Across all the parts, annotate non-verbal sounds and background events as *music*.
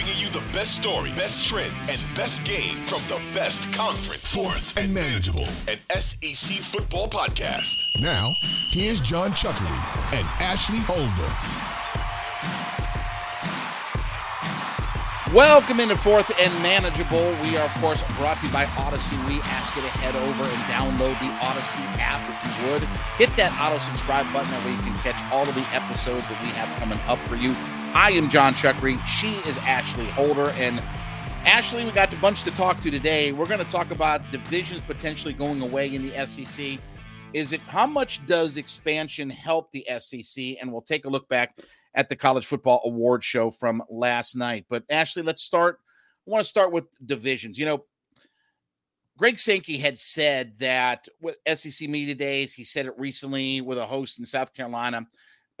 bringing you the best stories, best trends, and best game from the best conference. Fourth and manageable. An SEC football podcast. Now, here's Jon Chuckery and Ashley Holder. Welcome into Fourth and Manageable. We are, of course, brought to you by Audacy. We ask you to head over and download the Audacy app if you would. Hit that auto subscribe button. That way you can catch all of the episodes that we have coming up for you. I am Jon Chuckery. She is Ashley Holder. And Ashley, we got a bunch to talk to today. We're going to talk about divisions potentially going away in the SEC. Is it how much does expansion help the SEC? And we'll take a look back at the college football award show from last night. But Ashley, let's start. I want to start with divisions. You know, Greg Sankey had said that with SEC media days, he said it recently with a host in South Carolina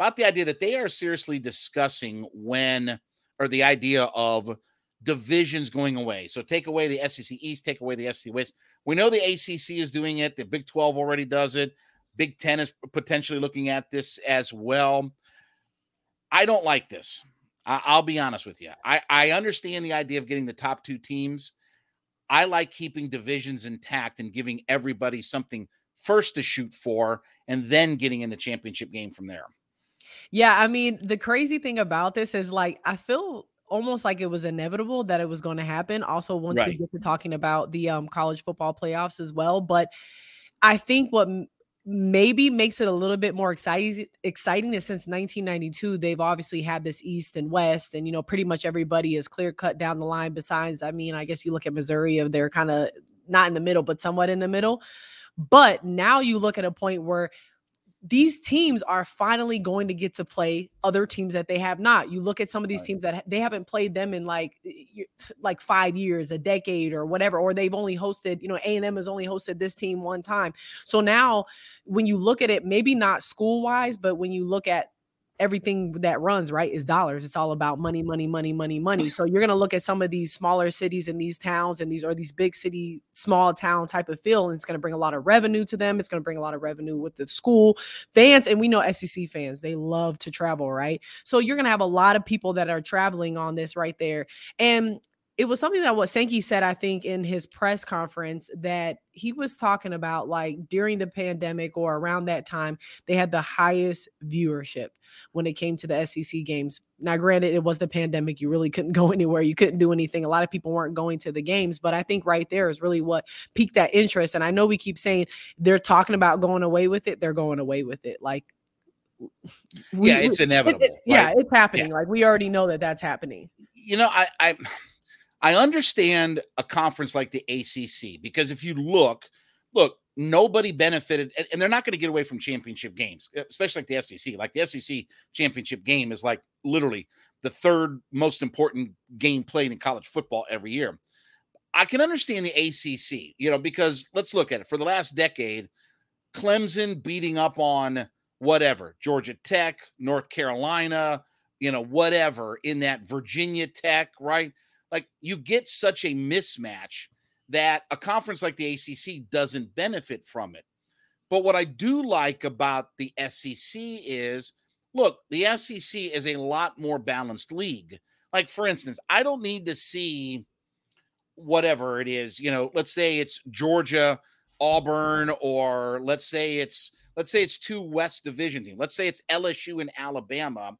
about the idea that they are seriously discussing when or the idea of divisions going away. So take away the SEC East, take away the SEC West. We know the ACC is doing it. The Big 12 already does it. Big 10 is potentially looking at this as well. I don't like this. I, will be honest with you. I, I understand the idea of getting the top two teams. I like keeping divisions intact and giving everybody something first to shoot for and then getting in the championship game from there. Yeah, I mean, the crazy thing about this is like I feel almost like it was inevitable that it was going to happen. Also, once right. we get to talking about the um, college football playoffs as well, but I think what maybe makes it a little bit more exciting exciting is since 1992 they've obviously had this east and west and you know pretty much everybody is clear cut down the line besides i mean i guess you look at missouri of they're kind of not in the middle but somewhat in the middle but now you look at a point where these teams are finally going to get to play other teams that they have not. You look at some of these teams that they haven't played them in like like 5 years, a decade or whatever or they've only hosted, you know, A&M has only hosted this team one time. So now when you look at it maybe not school-wise, but when you look at everything that runs right is dollars. It's all about money money money money money. So you're going to look at some of these smaller cities and these towns and these are these big city small town type of feel and it's going to bring a lot of revenue to them. It's going to bring a lot of revenue with the school fans and we know sec fans they love to travel right? So you're going to have a lot of people that are traveling on this right there. And it was something that what Sankey said, I think, in his press conference that he was talking about like during the pandemic or around that time, they had the highest viewership when it came to the SEC games. Now, granted, it was the pandemic. You really couldn't *laughs* go anywhere. You couldn't do anything. A lot of people weren't going to the games, but I think right there is really what piqued that interest. And I know we keep saying they're talking about going away with it. They're going away with it. Like, we, yeah, it's inevitable. It, it, yeah, it's happening. Yeah. Like we already know that that's happening. You know, I, I I understand a conference like the ACC because if you look, look, nobody benefited, and, and they're not going to get away from championship games, especially like the SEC. Like the SEC championship game is like literally the third most important game played in college football every year. I can understand the ACC, you know, because let's look at it. For the last decade, Clemson beating up on whatever, Georgia Tech, North Carolina, you know, whatever in that Virginia Tech, right? Like you get such a mismatch that a conference like the ACC doesn't benefit from it. But what I do like about the SEC is look, the SEC is a lot more balanced league. Like, for instance, I don't need to see whatever it is, you know, let's say it's Georgia, Auburn, or let's say it's let's say it's two West Division teams. Let's say it's LSU and Alabama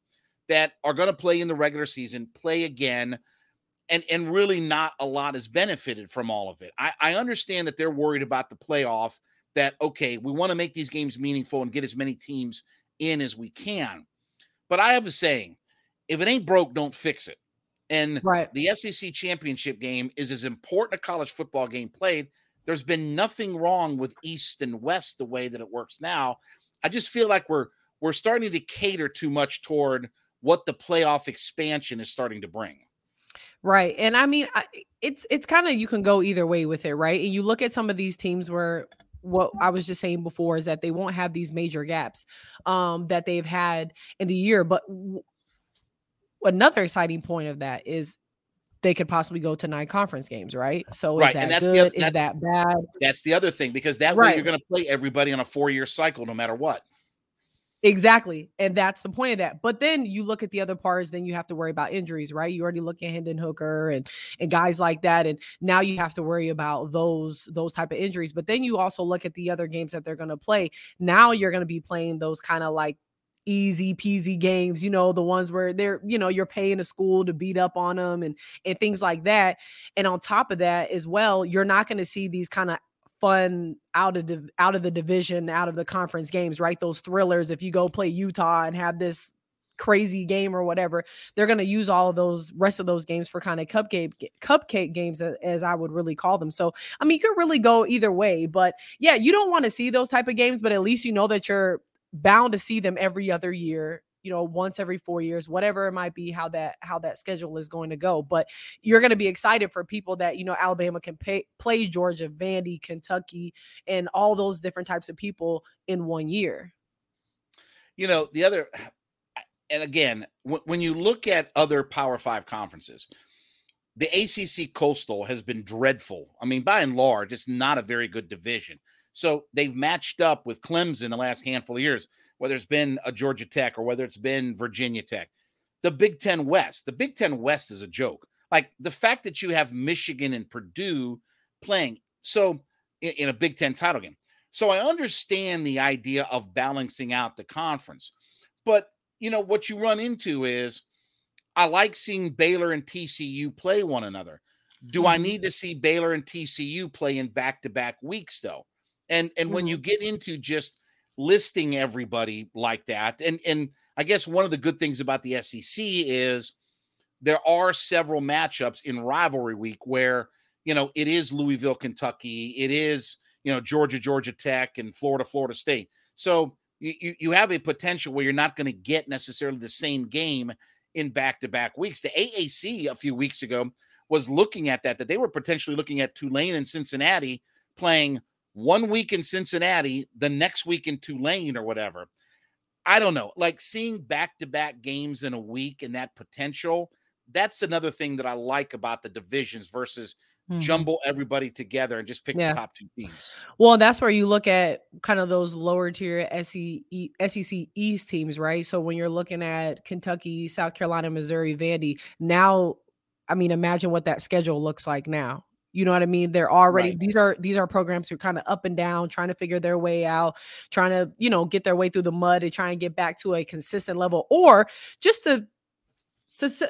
that are going to play in the regular season, play again and and really not a lot has benefited from all of it. I, I understand that they're worried about the playoff. That okay, we want to make these games meaningful and get as many teams in as we can. But I have a saying: if it ain't broke, don't fix it. And right. the SEC championship game is as important a college football game played. There's been nothing wrong with East and West the way that it works now. I just feel like we're we're starting to cater too much toward what the playoff expansion is starting to bring. Right. And I mean, I, it's it's kind of you can go either way with it, right? And you look at some of these teams where what I was just saying before is that they won't have these major gaps um that they've had in the year, but w- another exciting point of that is they could possibly go to nine conference games, right? So right. is that and that's good? The, that's, is that bad? That's the other thing because that right. way you're going to play everybody on a four year cycle no matter what. Exactly. And that's the point of that. But then you look at the other parts, then you have to worry about injuries, right? You already look at Hendon Hooker and and guys like that. And now you have to worry about those those type of injuries. But then you also look at the other games that they're gonna play. Now you're gonna be playing those kind of like easy peasy games, you know, the ones where they're, you know, you're paying a school to beat up on them and and things like that. And on top of that as well, you're not going to see these kind of fun out of the out of the division, out of the conference games, right? Those thrillers. If you go play Utah and have this crazy game or whatever, they're going to use all of those rest of those games for kind of cupcake cupcake games, as I would really call them. So, I mean, you could really go either way, but yeah, you don't want to see those type of games, but at least you know that you're bound to see them every other year you know once every four years whatever it might be how that how that schedule is going to go but you're going to be excited for people that you know alabama can pay, play georgia vandy kentucky and all those different types of people in one year. You know the other *sighs* and again w- when you look at other power five conferences the acc coastal has been dreadful. I mean by and large it's not a very good division. So they've matched up with clemson the last handful of years whether it's been a Georgia Tech or whether it's been Virginia Tech. The Big Ten West, the Big Ten West is a joke. Like the fact that you have Michigan and Purdue playing so in, a Big Ten title game. So I understand the idea of balancing out the conference. But, you know, what you run into is I like seeing Baylor and TCU play one another. Do I mm-hmm. need to see Baylor and TCU play in back-to-back weeks though? And and when you mm-hmm. get into just listing everybody like that. And and I guess one of the good things about the SEC is there are several matchups in rivalry week where you know it is Louisville, Kentucky, it is you know Georgia, Georgia Tech, and Florida, Florida State. So you you have a potential where you're not going to get necessarily the same game in back to back weeks. The AAC a few weeks ago was looking at that that they were potentially looking at Tulane and Cincinnati playing one week in Cincinnati, the next week in Tulane or whatever. I don't know. Like seeing back to back games in a week and that potential, that's another thing that I like about the divisions versus mm-hmm. jumble everybody together and just pick yeah. the top two teams. Well, that's where you look at kind of those lower tier SEC East teams, right? So when you're looking at Kentucky, South Carolina, Missouri, Vandy, now, I mean, imagine what that schedule looks like now. You know what I mean? They're already right. these are these are programs who are kind of up and down, trying to figure their way out, trying to, you know, get their way through the mud and try and get back to a consistent level, or just to so, so,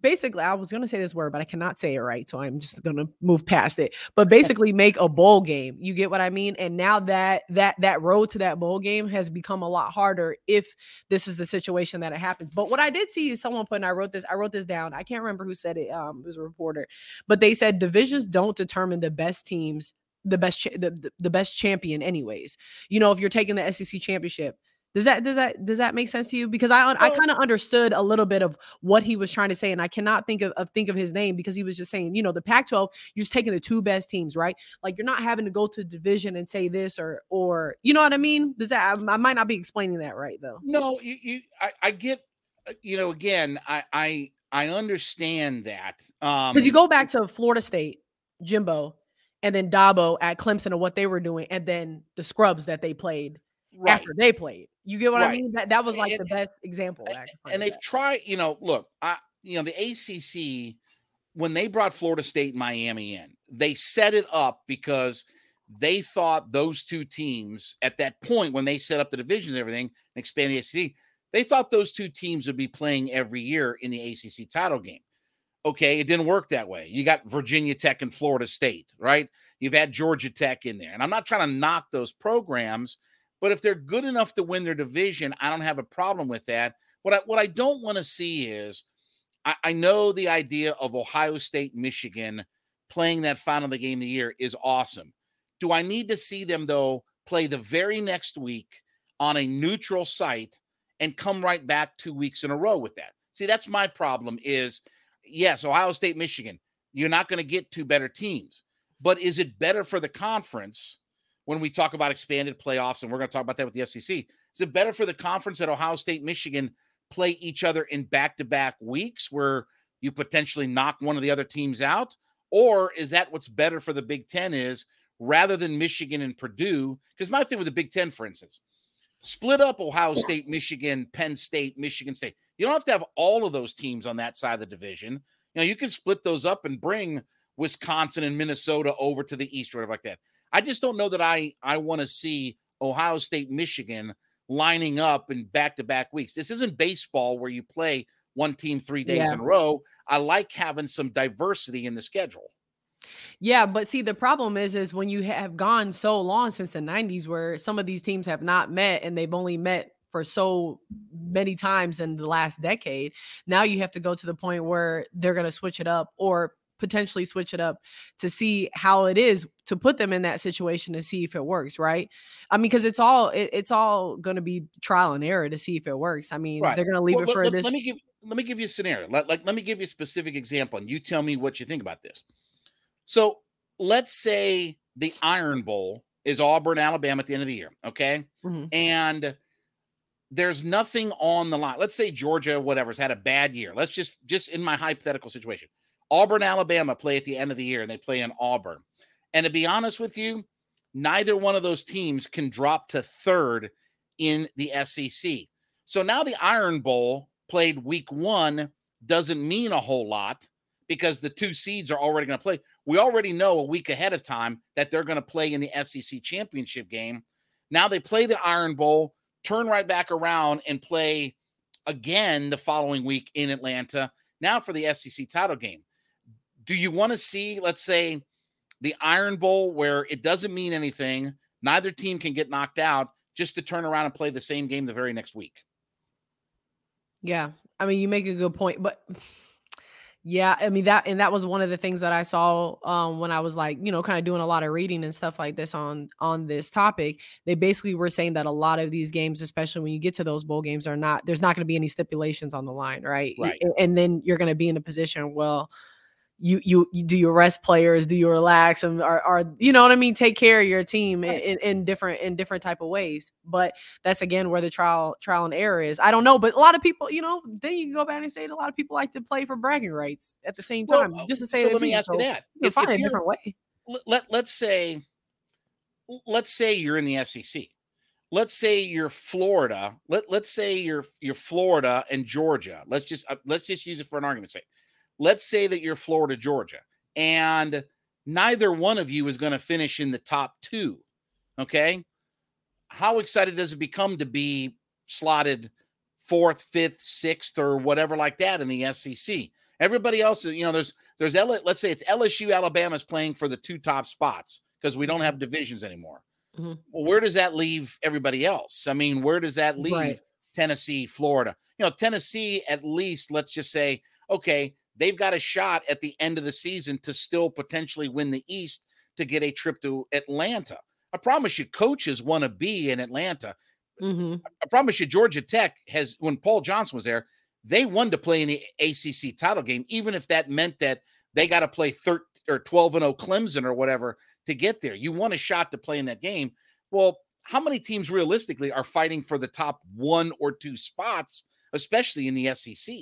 basically, I was going to say this word, but I cannot say it right. So I'm just going to move past it. But basically, make a bowl game. You get what I mean? And now that that that road to that bowl game has become a lot harder if this is the situation that it happens. But what I did see is someone put, and I wrote this, I wrote this down. I can't remember who said it. Um, it was a reporter, but they said divisions don't determine the best teams, the best, cha- the, the best champion, anyways. You know, if you're taking the SEC championship does that does that does that make sense to you? Because I I kind of understood a little bit of what he was trying to say, and I cannot think of, of think of his name because he was just saying, you know, the Pac-12, you're just taking the two best teams, right? Like you're not having to go to division and say this or or you know what I mean? Does that I, I might not be explaining that right though? No, you, you I, I get uh, you know again I I I understand that um because you go back to Florida State, Jimbo, and then Dabo at Clemson and what they were doing, and then the scrubs that they played right. after they played. You get what right. I mean? That that was like and, the best example. And they've tried, you know, look, I you know, the ACC when they brought Florida State and Miami in, they set it up because they thought those two teams at that point when they set up the divisions and everything and expanded the ACC, they thought those two teams would be playing every year in the ACC title game. Okay, it didn't work that way. You got Virginia Tech and Florida State, right? You've had Georgia Tech in there. And I'm not trying to knock those programs but if they're good enough to win their division, I don't have a problem with that. What I what I don't want to see is I, I know the idea of Ohio State, Michigan playing that final of the game of the year is awesome. Do I need to see them though play the very next week on a neutral site and come right back two weeks in a row with that? See, that's my problem. Is yes, Ohio State, Michigan, you're not going to get two better teams, but is it better for the conference? When we talk about expanded playoffs, and we're going to talk about that with the SEC. Is it better for the conference that Ohio State, Michigan play each other in back to back weeks where you potentially knock one of the other teams out? Or is that what's better for the Big Ten is rather than Michigan and Purdue? Because my thing with the Big Ten, for instance, split up Ohio State, Michigan, Penn State, Michigan State. You don't have to have all of those teams on that side of the division. You know, you can split those up and bring Wisconsin and Minnesota over to the east or whatever like that. I just don't know that I I want to see Ohio State, Michigan lining up in back-to-back weeks. This isn't baseball where you play one team three days yeah. in a row. I like having some diversity in the schedule. Yeah, but see the problem is is when you have gone so long since the 90s where some of these teams have not met and they've only met for so many times in the last decade. Now you have to go to the point where they're going to switch it up or potentially switch it up to see how it is to put them in that situation to see if it works right? I mean because it's all it, it's all going to be trial and error to see if it works. I mean right. they're going to leave well, it for let, this let me give let me give you a scenario. Let, like let me give you a specific example and you tell me what you think about this. So let's say the iron bowl is auburn alabama at the end of the year okay? Mm-hmm. and there's nothing on the line. Let's say georgia whatever's had a bad year. Let's just just in my hypothetical situation Auburn, Alabama play at the end of the year and they play in Auburn. And to be honest with you, neither one of those teams can drop to third in the SEC. So now the Iron Bowl played week one doesn't mean a whole lot because the two seeds are already going to play. We already know a week ahead of time that they're going to play in the SEC championship game. Now they play the Iron Bowl, turn right back around and play again the following week in Atlanta. Now for the SEC title game do you want to see, let's say, the Iron Bowl where it doesn't mean anything, neither team can get knocked out, just to turn around and play the same game the very next week? Yeah. I mean, you make a good point, but *sighs* yeah, I mean that and that was one of the things that I saw um when I was like, you know, kind of doing a lot of reading and stuff like this on on this topic. They basically were saying that a lot of these games, especially when you get to those bowl games, are not there's not going to be any stipulations on the line, right? Right. And, and then you're going to be in a position, well, you you, you do you rest players do you relax and are, are you know what i mean? Take care of your team in, in, in, different in different type of ways. But that's again where the trial trial and error is. I don't know but a lot of people you know then you can go back and say a lot of people like to play for bragging rights at the same time well, just to say so let me ask so you that. you if, find if a different way. let, let's say let's say you're in the sec let's say you're florida let, let's say you're you're florida and georgia. Let's just uh, let's just use it for an argument's sake let's say that you're Florida, Georgia, and neither one of you is going to finish in the top two. Okay. How excited does it become to be slotted fourth, fifth, sixth, or whatever like that in the SEC? Everybody else, you know, there's there's L- let's say it's LSU, Alabama's playing for the two top spots because we don't have divisions anymore. Mm-hmm. Well, where does that leave everybody else? I mean, where does that leave right. Tennessee, Florida? You know, Tennessee, at least, let's just say, okay, they've got a shot at the end of the season to still potentially win the East to get a trip to Atlanta. I promise you, coaches want to be in Atlanta. Mm-hmm. I promise you, Georgia Tech has, when Paul Johnson was there, they wanted to play in the ACC title game, even if that meant that they got to play 13 or 12 and 0 Clemson or whatever to get there. You want a shot to play in that game. Well, how many teams realistically are fighting for the top one or two spots, especially in the SEC?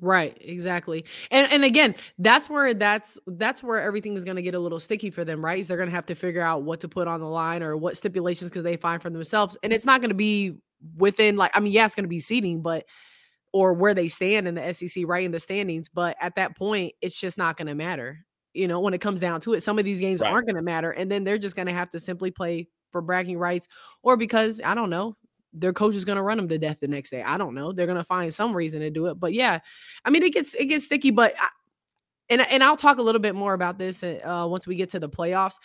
Right, exactly. And and again, that's where that's that's where everything is going to get a little sticky for them, right? Is they're going to have to figure out what to put on the line or what stipulations because they find for themselves. And it's not going to be within like I mean, yeah, it's going to be seating, but or where they stand in the SEC, right in the standings, but at that point, it's just not going to matter. You know, when it comes down to it, some of these games right. aren't going to matter and then they're just going to have to simply play for bragging rights or because I don't know, their coach is going to run them to death the next day. I don't know. They're going to find some reason to do it. But yeah, I mean, it gets it gets sticky. But I, and and I'll talk a little bit more about this uh, once we get to the playoffs.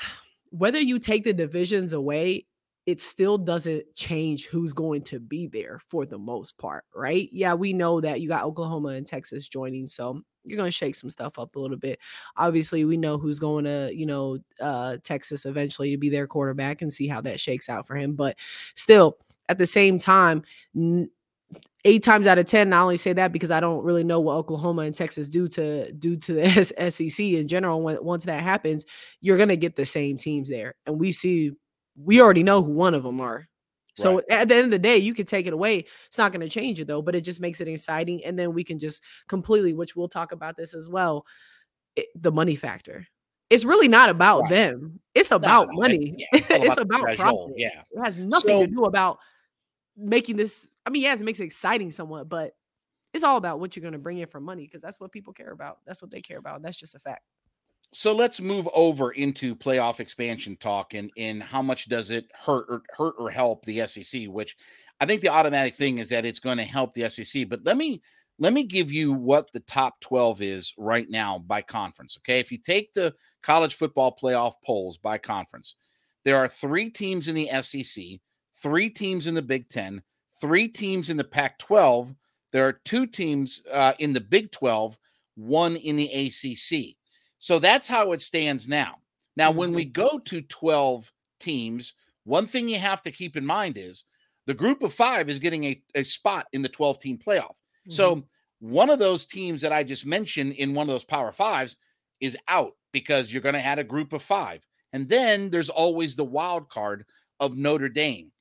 *sighs* Whether you take the divisions away, it still doesn't change who's going to be there for the most part, right? Yeah, we know that you got Oklahoma and Texas joining, so you're going to shake some stuff up a little bit. Obviously, we know who's going to, you know, uh, Texas eventually to be their quarterback and see how that shakes out for him. But still, at the same time, n- eight times out of ten, I only say that because I don't really know what Oklahoma and Texas do to do to the SEC *laughs* in general. When once that happens, you're going to get the same teams there, and we see we already know who one of them are. So right. at the end of the day, you can take it away. It's not going to change it though, but it just makes it exciting. And then we can just completely, which we'll talk about this as well, it, the money factor. it's really not about right. them. It's about no, money. *laughs* It's, yeah, it's, it's about, profit. Yeah. It has nothing so, to do about making this. I mean, yes, it makes it exciting somewhat, but it's all about what you're going to bring in for money because that's what people care about. That's what they care about. That's just a fact. So let's move over into playoff expansion talk and in how much does it hurt or hurt or help the SEC, which I think the automatic thing is that it's going to help the SEC. But let me let me give you what the top 12 is right now by conference. Okay. If you take the college football playoff polls by conference, there are three teams in the SEC, three teams in the Big Ten, three teams in the Pac 12. There are two teams uh, in the Big 12, one in the ACC. So that's how it stands now. Now, when we mm-hmm. go to 12 teams, one thing you have to keep in mind is the group of five is getting a, a spot in the 12 team playoff. So mm-hmm. one of those teams that I just mentioned in one of those power fives is out because you're going to add a group of five. And then there's always the wild card of Notre Dame.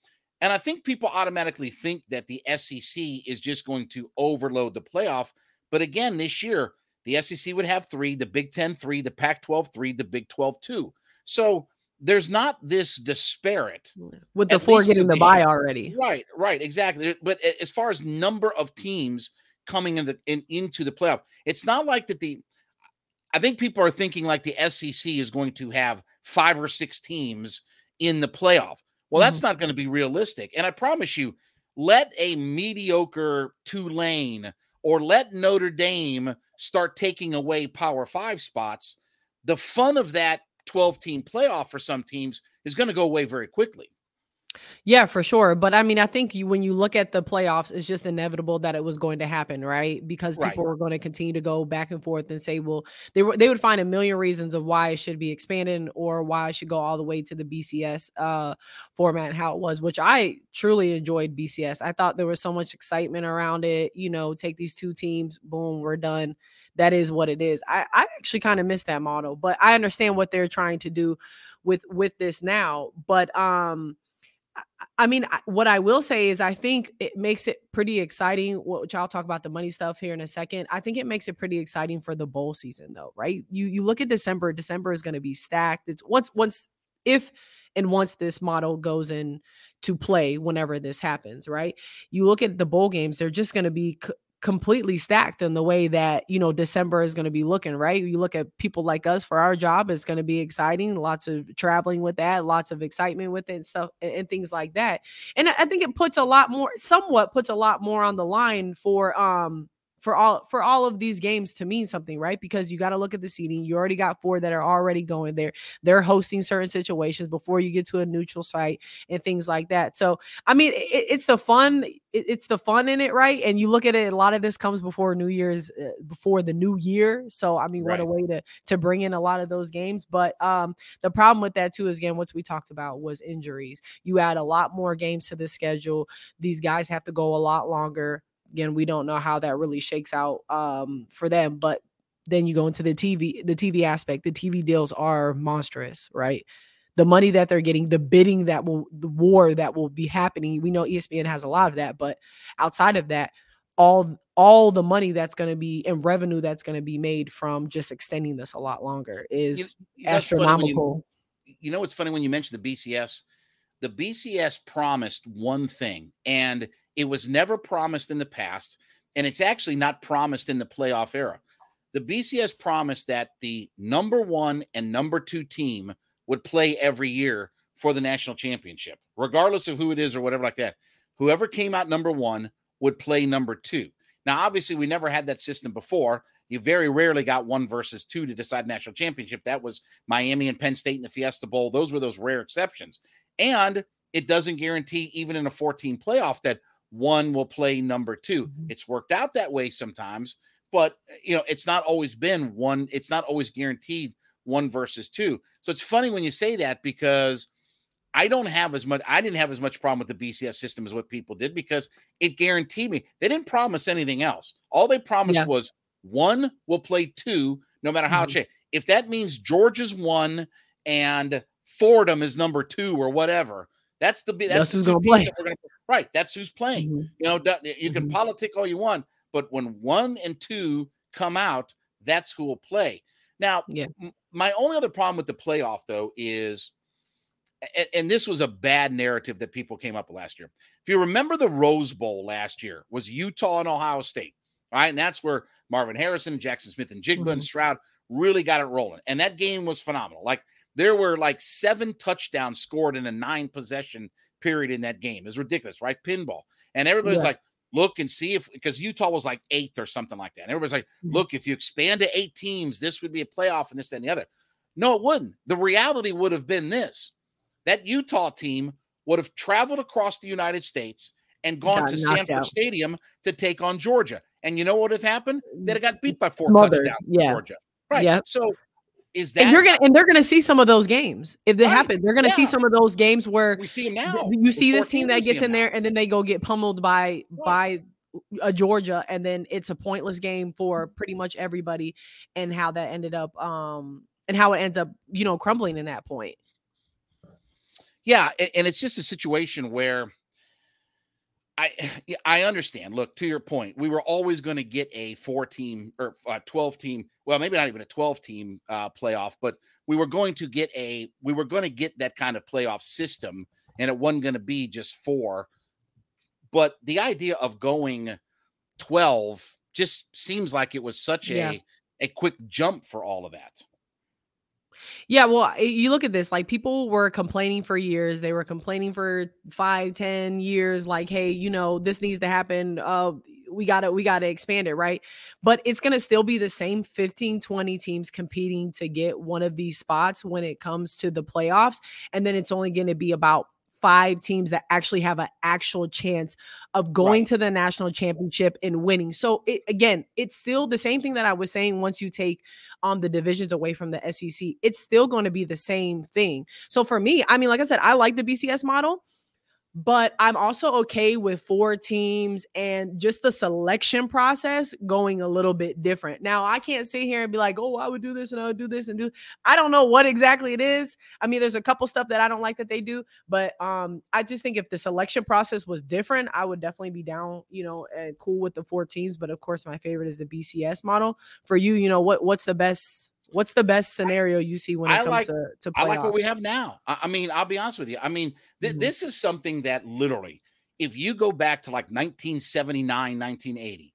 And I think people automatically think that the SEC is just going to overload the playoff. But again, this year, the SEC would have three, the Big Ten three, the Pac 12 three, the Big 12 two. So there's not this disparate with the four getting the bye already. Right, right, exactly. But as far as number of teams coming in the in, into the playoff, it's not like that the I think people are thinking like the SEC is going to have five or six teams in the playoff. Well, that's mm-hmm. not going to be realistic. And I promise you, let a mediocre Tulane or let Notre Dame start taking away Power Five spots. The fun of that 12 team playoff for some teams is going to go away very quickly. Yeah, for sure. But I mean, I think you, when you look at the playoffs, it's just inevitable that it was going to happen, right? Because people right. were going to continue to go back and forth and say, well, they were they would find a million reasons of why it should be expanded or why it should go all the way to the BCS uh, format how it was, which I truly enjoyed BCS. I thought there was so much excitement around it. You know, take these two teams, boom, we're done that is what it is. I, I actually kind of miss that model, but I understand what they're trying to do with with this now. But um, I mean, what I will say is, I think it makes it pretty exciting. Which I'll talk about the money stuff here in a second. I think it makes it pretty exciting for the bowl season, though, right? You you look at December. December is going to be stacked. It's once once if and once this model goes in to play whenever this happens right you look at the bowl games they're just going to be completely stacked in the way that you know December is going to be looking right? You look at people like us for our job it's going to be exciting lots of traveling with that lots of excitement with it and stuff and, and, things like that and I think it puts a lot more somewhat puts a lot more on the line for um for all for all of these games to mean something, right? Because you got to look at the seating. You already got four that are already going there. They're hosting certain situations before you get to a neutral site and things like that. So, I mean, it, it's the fun. It, it's the fun in it, right? And you look at it. A lot of this comes before New Year's, uh, before the new year. So, I mean, right. what a way to to bring in a lot of those games. But um, the problem with that too is again, what we talked about was injuries. You add a lot more games to the schedule. These guys have to go a lot longer again, we don't know how that really shakes out um, for them. But then you go into the TV, the TV aspect. The TV deals are monstrous, right? The money that they're getting, the bidding that will, the war that will be happening. We know ESPN has a lot of that, but outside of that, all all the money that's going to be and revenue that's going to be made from just extending this a lot longer is you, astronomical. You, you know what's funny when you mention the BCS? The BCS promised one thing, and it was never promised in the past, and it's actually not promised in the playoff era. The BCS promised that the number one and number two team would play every year for the national championship, regardless of who it is or whatever like that. Whoever came out number one would play number two. Now, obviously, we never had that system before. You very rarely got one versus two to decide national championship. That was Miami and Penn State in the Fiesta Bowl. Those were those rare exceptions. And it doesn't guarantee, even in a 14 playoff, that one will play number 2 mm-hmm. It's worked out that way sometimes, but you know, it's not always been one, it's not always guaranteed one versus two. So it's funny when you say that because I don't have as much, I didn't have as much problem with the BCS system as what people did because it guaranteed me. They didn't promise anything else. All they promised yeah. was one will play two, no matter how mm-hmm. it If that means Georgia's one and Fordham is number two or whatever, that's the that's, that's who's going to play. Right. That's who's playing. Mm-hmm. You know, you can mm-hmm. politic all you want, but when one and two come out, that's who will play. Now, yeah. m- my only other problem with the playoff though is and, and, this was a bad narrative that people came up with last year. If you remember the Rose Bowl last year was Utah and Ohio State, right? And that's where Marvin Harrison Jackson Jaxon Smith-Njigba mm-hmm. and Stroud really got it rolling. And that game was phenomenal. Like there were like seven touchdowns scored in a nine possession period in that game. It's ridiculous, right? Pinball. And everybody's yeah. like, look and see if because Utah was like eighth or something like that. And everybody's like, mm-hmm. look, if you expand to eight teams, this would be a playoff and this, that, and the other. No, it wouldn't. The reality would have been this that Utah team would have traveled across the United States and gone to Sanford out. Stadium to take on Georgia. And you know what would have happened? That it got beat by four Mother, touchdowns. Yeah. Georgia. Right. Yeah. So is that and you're gonna and they're gonna see some of those games if they right. happen. They're gonna yeah. see some of those games where we see now. You see this team that gets in there and then they go get pummeled by right. by a Georgia, and then it's a pointless game for pretty much everybody, and how that ended up, um, and how it ends up, you know, crumbling in that point. Yeah, and, and it's just a situation where I I understand. Look, to your point, we were always going to get a four team or a 12 team, well, maybe not even a 12 team uh, playoff, but we were going to get a we were going to get that kind of playoff system and it wasn't going to be just four. But the idea of going 12 just seems like it was such yeah. a a quick jump for all of that. Yeah, well, you look at this, like people were complaining for years. They were complaining for five, ten years, like, hey, you know, this needs to happen. Uh, we gotta, we gotta expand it, right? But it's gonna still be the same 15, 20 teams competing to get one of these spots when it comes to the playoffs. And then it's only gonna be about five teams that actually have an actual chance of going right. to the national championship and winning. So it, again, it's still the same thing that I was saying once you take um the divisions away from the SEC. It's still going to be the same thing. So for me, I mean like I said, I like the BCS model but I'm also okay with four teams and just the selection process going a little bit different. Now, I can't sit here and be like, oh, I would do this and I would do this and do. I don't know what exactly it is. I mean, there's a couple stuff that I don't like that they do, but um, I just think if the selection process was different, I would definitely be down, you know, and cool with the four teams. But of course, my favorite is the BCS model. For you, you know, what what's the best What's the best scenario you see when it I comes like, to, to I like what we have now. I, I, mean, I'll be honest with you. I mean, th- mm-hmm. this is something that literally, if you go back to like 1979, 1980,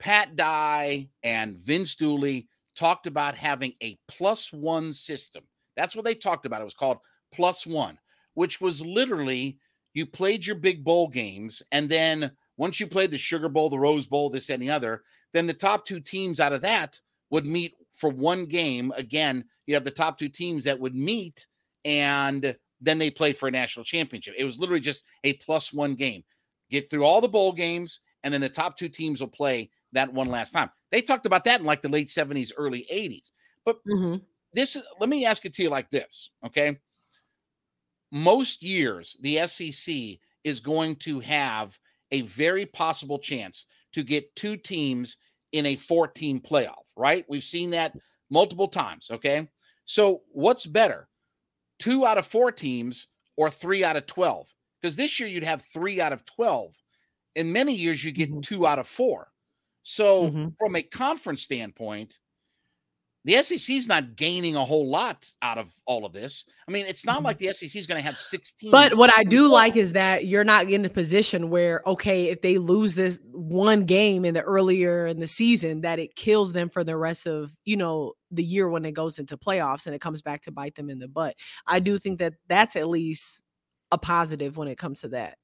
Pat Dye and Vince Dooley talked about having a plus one system. That's what they talked about. It was called plus one, which was literally you played your big bowl games. And then once you played the Sugar Bowl, the Rose Bowl, this and the other, then the top two teams out of that would meet for one game. Again, you have the top two teams that would meet and then they play for a national championship. It was literally just a plus one game. Get through all the bowl games, and then the top two teams will play that one last time. They talked about that in like the late 70s, early 80s. But mm-hmm. this is, let me ask it to you like this, okay? Most years, the SEC is going to have a very possible chance to get two teams in a 14 playoff, right? We've seen that multiple times. Okay. So what's better, two out of four teams or three out of 12? Because this year you'd have three out of 12. In many years, you get mm-hmm. two out of four. So, mm-hmm. from a conference standpoint, the SEC is not gaining a whole lot out of all of this. I mean, it's not mm-hmm. like the SEC is going to have 16. But what I do like is that you're not in a position where, okay, if they lose this one game in the earlier in the season, that it kills them for the rest of, you know, the year when it goes into playoffs and it comes back to bite them in the butt. I do think that that's at least a positive when it comes to that.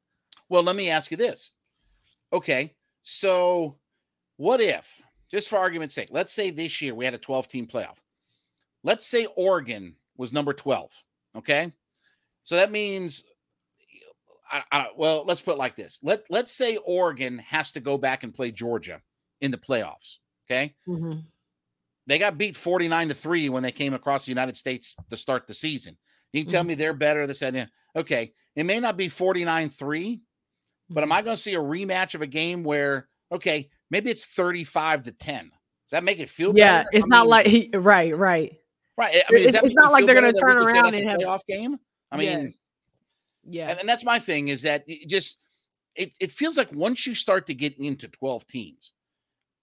Well, let me ask you this. Okay. So, what if just for argument's sake, let's say this year we had a 12 team playoff. Let's say Oregon was number 12. Okay. So that means, I, I, well, let's put it like this. Let, let's say Oregon has to go back and play Georgia in the playoffs. Okay. Mm-hmm. They got beat 49 to 3 when they came across the United States to start the season. You can tell mm-hmm. me they're better. This and okay. It may not be 49 3, but am mm-hmm. I going to see a rematch of a game where, okay, maybe it's 35 to 10. Does that make it feel yeah, better? it's I not mean, like he, right, right. Right. I mean, it's, it's not like they're going to turn around and have a playoff game. I mean, yeah. yeah. And, and, that's my thing is that it just it, it feels like once you start to get into 12 teams,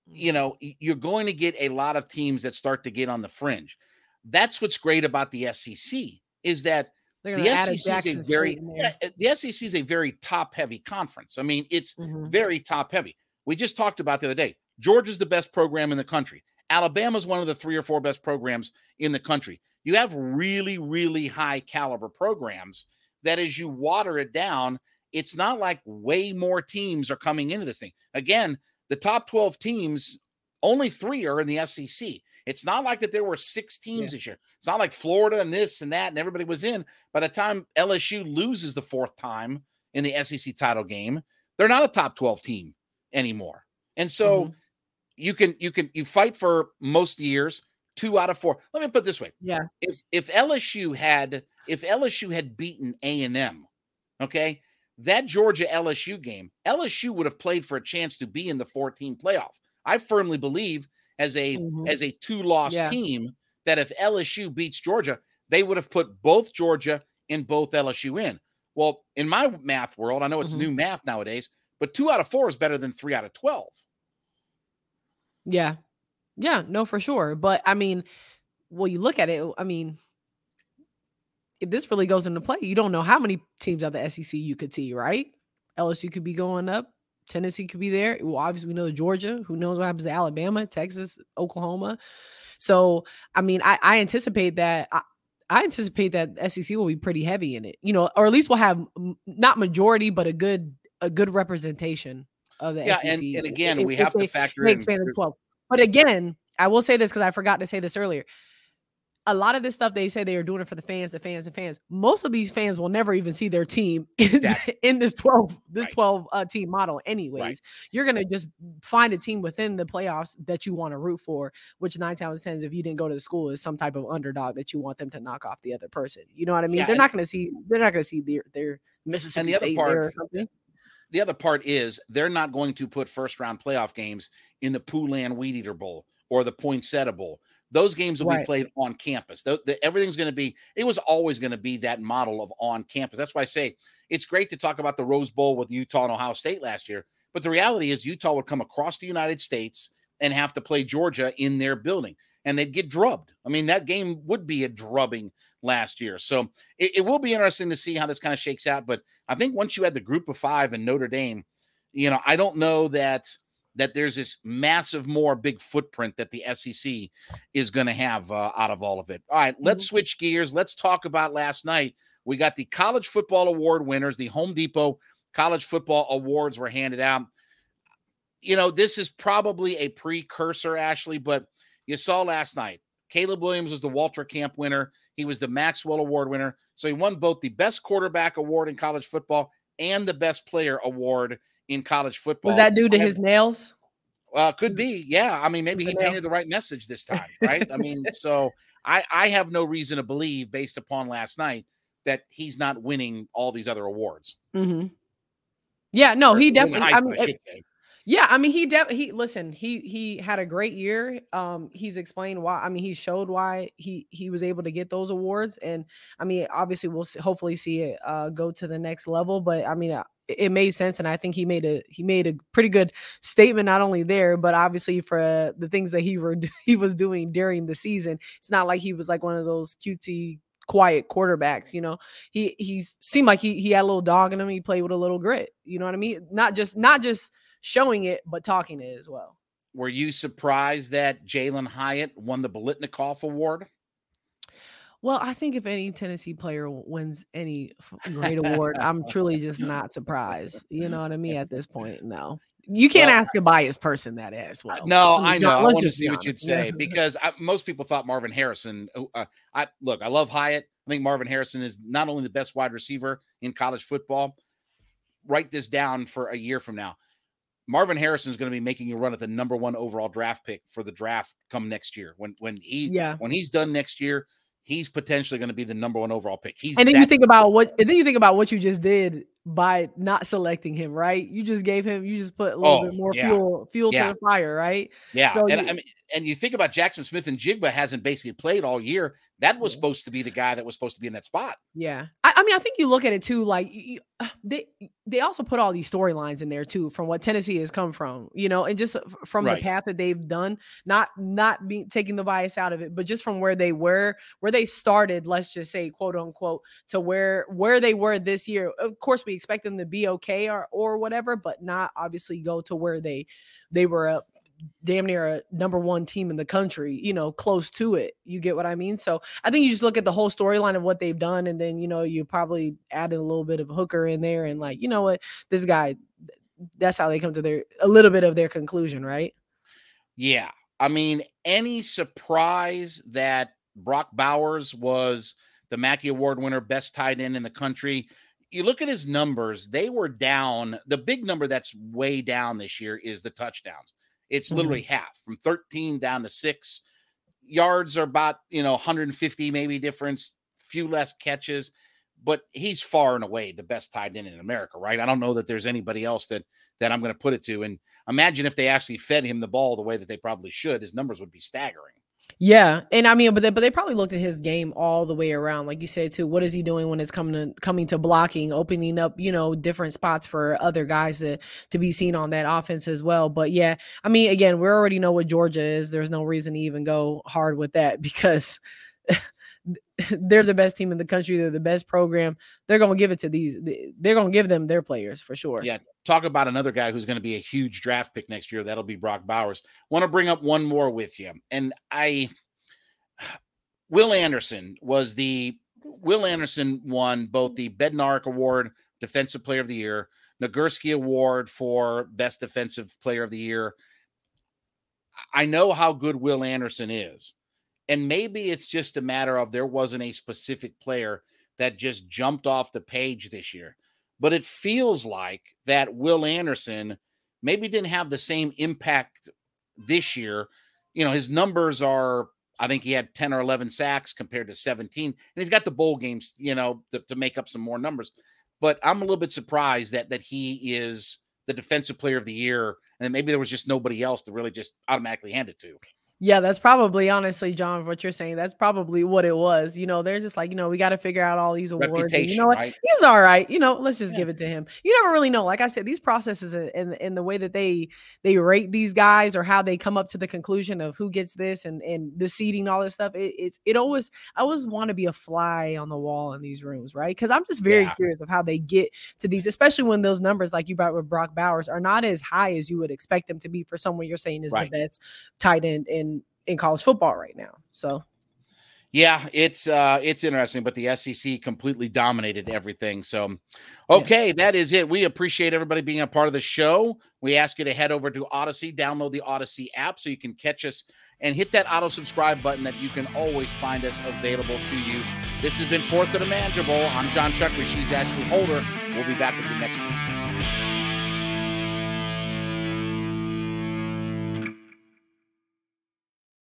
you mm-hmm. know, you're going to get a lot of teams that start to get on the fringe. that's what's great about the SEC is that the SEC is a very yeah, the SEC is a very top heavy conference. I mean, it's mm-hmm. very top heavy. We just talked about the other day. Georgia's the best program in the country. Alabama's one of the three or four best programs in the country. You have really, really high caliber programs that as you water it down, it's not like way more teams are coming into this thing. Again, the top 12 teams, only three are in the SEC. It's not like that there were six teams yeah. this year. It's not like Florida and this and that and everybody was in. By the time LSU loses the fourth time in the SEC title game, they're not a top 12 team anymore. And so mm-hmm. you can you can you fight for most years, two out of four. Let me put this way. Yeah. If if LSU had if LSU had beaten A&M, okay, that Georgia LSU game, LSU would have played for a chance to be in the 14 playoff. I firmly believe as a mm-hmm. as a two loss yeah. team that if LSU beats Georgia, they would have put both Georgia and both LSU in. Well, in my math world, I know it's mm-hmm. new math nowadays, but two out of four is better than three out of 12. Yeah. Yeah, no, for sure. But I mean, well, you look at it, I mean, if this really goes into play, you don't know how many teams out the SEC you could see, right? LSU could be going up, Tennessee could be there. Well, obviously, we know Georgia. Who knows what happens to Alabama, Texas, Oklahoma. So, I mean, I, I anticipate that. I, I anticipate that SEC will be pretty heavy in it, you know, or at least we'll have not majority, but a good a good representation of the yeah, SEC. And, and again, if, we have to factor in expanded twelve. But again, I will say this because I forgot to say this earlier a lot of this stuff they say they are doing it for the fans, the fans, and fans. Most of these fans will never even see their team *laughs* in, exactly. in this 12 this right. 12 uh, team model anyways. Right. You're going to just find a team within the playoffs that you want to root for, which 9 times 10 if you didn't go to the school is some type of underdog that you want them to knock off the other person. You know what I mean? Yeah, they're not going to see they're not to see their their Mississippi and the State other part, or something. The other part is they're not going to put first round playoff games in the Poulan Weed Eater Bowl or the Poinsettia Bowl those games will right. be played on campus. The, the, everything's going to be, it was always going to be that model of on campus. That's why I say it's great to talk about the Rose Bowl with Utah and Ohio State last year. But the reality is, Utah would come across the United States and have to play Georgia in their building, and they'd get drubbed. I mean, that game would be a drubbing last year. So it, it will be interesting to see how this kind of shakes out. But I think once you had the group of five and Notre Dame, you know, I don't know that that there's this massive more big footprint that the SEC is going to have uh, out of all of it. All right, let's mm-hmm. switch gears. Let's talk about last night. We got the college football award winners. The Home Depot college football awards were handed out. You know, this is probably a precursor, Ashley, but you saw last night. Caleb Williams was the Walter Camp winner. He was the Maxwell Award winner. So he won both the best quarterback award in college football and the best player award in college football. Was that due to his nails? Uh, could be. Yeah. I mean, maybe he painted the right message this time, *laughs* right? I mean, so I, I have no reason to believe, based upon last night, that he's not winning all these other awards. Mm-hmm. Yeah, no, or he definitely. I mean, yeah, I mean, he definitely. He listen. He he had a great year. Um, he's explained why. I mean, he showed why he he was able to get those awards, and I mean, obviously, we'll hopefully see it uh, go to the next level. But I mean, uh, it made sense and i think he made a he made a pretty good statement not only there but obviously for uh, the things that he were *laughs* he was doing during the season it's not like he was like one of those cutesy quiet quarterbacks you know he he seemed like he he had a little dog in him he played with a little grit you know what i mean not just not just showing it but talking it as well were you surprised that Jalin Hyatt won the Biletnikoff Award? Well, I think if any Tennessee player wins any great award, *laughs* I'm truly just not surprised. You know what I mean? At this point, no. You can't well, ask a biased person that as well. No, I know. I want to see what you'd say because I, most people thought Marvin Harrison. Uh, I look, I love Hyatt. I think Marvin Harrison is not only the best wide receiver in college football. Write this down for a year from now. Marvin Harrison is going to be making a run at the number one overall draft pick for the draft come next year. When when he yeah. when he's done next year, he's potentially going to be the number one overall pick. He's and then you think about what and then you think about what you just did by not selecting him, right? You just gave him, you just put a little oh, bit more yeah. fuel, fuel yeah. to the fire, right? Yeah. So and you, I mean, and you think about Jaxon Smith-Njigba hasn't basically played all year. That was supposed to be the guy that was supposed to be in that spot. Yeah. I, I mean, I think you look at it too, like you, uh, they they also put all these storylines in there too, from what Tennessee has come from, you know, and just from right. the path that they've done, not not be taking the bias out of it, but just from where they were, where they started, let's just say, quote unquote, to where where they were this year. Of course, we expect them to be okay or or whatever, but not obviously go to where they they were up damn near a number one team in the country, you know, close to it. You get what I mean? So I think you just look at the whole storyline of what they've done, and then you know, you probably added a little bit of hooker in there, and like, you know what, this guy, that's how they come to their a little bit of their conclusion, right? Yeah. I mean, any surprise that Brock Bowers was the Mackey Award winner, best tight end in the country. You look at his numbers, they were down. The big number that's way down this year is the touchdowns. It's mm-hmm. literally half from 13 down to six. Yards are about, you know, 150 maybe difference, few less catches, but he's far and away the best tight end in America, right? I don't know that there's anybody else that that I'm going to put it to. And imagine if they actually fed him the ball the way that they probably should, his numbers would be staggering. Yeah, and I mean, but they, but they probably looked at his game all the way around, like you said too. What is he doing when it's coming to coming to blocking, opening up, you know, different spots for other guys to to be seen on that offense as well. But yeah, I mean, again, we already know what Georgia is. There's no reason to even go hard with that *laughs* because *laughs* they're the best team in the country. They're the best program. They're going to give it to these. They're going to give them their players for sure. Yeah. Talk about another guy who's going to be a huge draft pick next year. That'll be Brock Bowers. Want to bring up one more with you. And I, *sighs* Will Anderson was the, Will Anderson won both the Bednarik Award, Defensive Player of the Year, Nagurski Award for Best Defensive Player of the Year. I know how good Will Anderson is. And maybe it's just a matter of there wasn't a specific player that just jumped off the page this year. But it feels like that Will Anderson maybe didn't have the same impact this year. You know, his numbers are, I think he had 10 or 11 sacks compared to 17. And he's got the bowl games, you know, to, to make up some more numbers. But I'm a little bit surprised that that he is the defensive player of the year. And maybe there was just nobody else to really just automatically hand it to. Yeah, that's probably honestly, Jon, what you're saying. That's probably what it was. You know, they're just like, you know, we got to figure out all these awards. And you know what? Right? He's all right. You know, let's just yeah. give it to him. You never really know. Like I said, these processes and in the way that they they rate these guys or how they come up to the conclusion of who gets this and and the seating, all this stuff. It, it's it always I always want to be a fly on the wall in these rooms, right? Because I'm just very yeah. curious of how they get to these, especially when those numbers, like you brought with Brock Bowers, are not as high as you would expect them to be for someone you're saying is right. the best tight end in in college football right now. So yeah, it's uh it's interesting, but the SEC completely dominated everything. So okay, yeah. that is it. We appreciate everybody being a part of the show. We ask you to head over to Audacy, download the Audacy app so you can catch us and hit that auto subscribe button that you can always find us available to you. This has been Fourth of a Manageable. I'm Jon Chuckery. She's Ashley Holder. We'll be back with you next week.